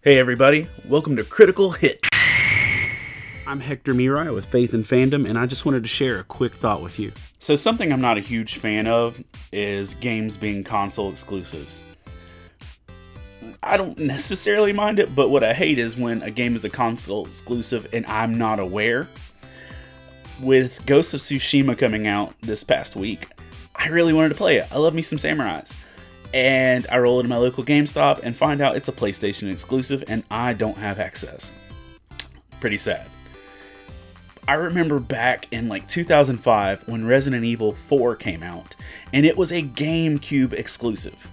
Hey, everybody, welcome to Critical Hit. I'm Hector Mirai with Faith and Fandom, and I just wanted to share a quick thought with you. So, something I'm not a huge fan of is games being console exclusives. I don't necessarily mind it, but what I hate is when a game is a console exclusive and I'm not aware. With Ghost of Tsushima coming out this past week, I really wanted to play it. I love me some samurais. And I roll into my local GameStop and find out it's a PlayStation exclusive and I don't have access. Pretty sad. I remember back in like 2005 when Resident Evil 4 came out, and it was a GameCube exclusive.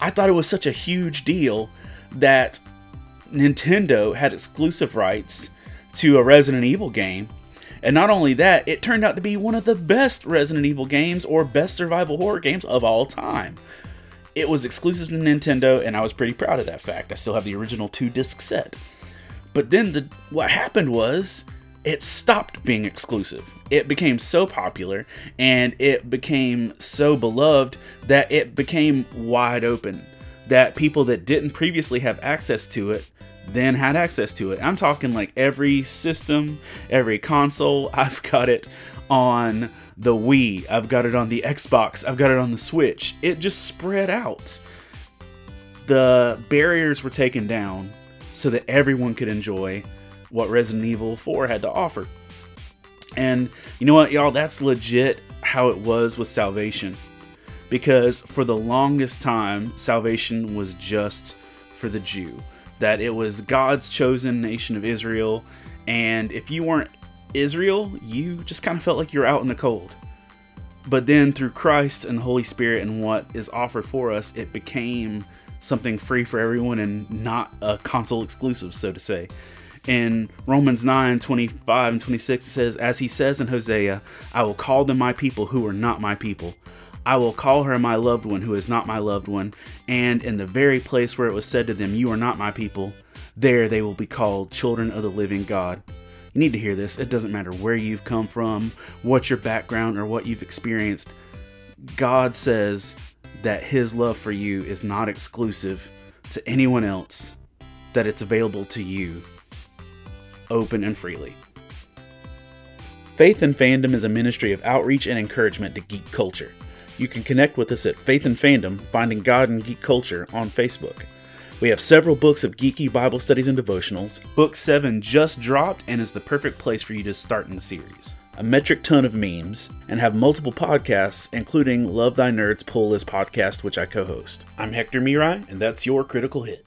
I thought it was such a huge deal that Nintendo had exclusive rights to a Resident Evil game. And not only that, it turned out to be one of the best Resident Evil games or best survival horror games of all time. It was exclusive to Nintendo, and I was pretty proud of that fact. I still have the original two disc set. But then the, what happened was it stopped being exclusive. It became so popular and it became so beloved that it became wide open. That people that didn't previously have access to it then had access to it. I'm talking like every system, every console. I've got it on the Wii, I've got it on the Xbox, I've got it on the Switch. It just spread out. The barriers were taken down so that everyone could enjoy what Resident Evil 4 had to offer. And you know what, y'all? That's legit how it was with Salvation. Because for the longest time, Salvation was just for the Jew. That it was God's chosen nation of Israel. And if you weren't Israel, you just kind of felt like you're out in the cold. But then through Christ and the Holy Spirit and what is offered for us, it became something free for everyone and not a console exclusive, so to say. In Romans 9 25 and 26, it says, As he says in Hosea, I will call them my people who are not my people. I will call her my loved one who is not my loved one. And in the very place where it was said to them, You are not my people, there they will be called children of the living God. You need to hear this. It doesn't matter where you've come from, what your background, or what you've experienced. God says that His love for you is not exclusive to anyone else, that it's available to you open and freely. Faith and Fandom is a ministry of outreach and encouragement to geek culture. You can connect with us at Faith and Fandom, Finding God in Geek Culture on Facebook. We have several books of geeky Bible studies and devotionals. Book 7 just dropped and is the perfect place for you to start in the series. A metric ton of memes, and have multiple podcasts, including Love Thy Nerd's Pull List podcast, which I co host. I'm Hector Mirai, and that's your critical hit.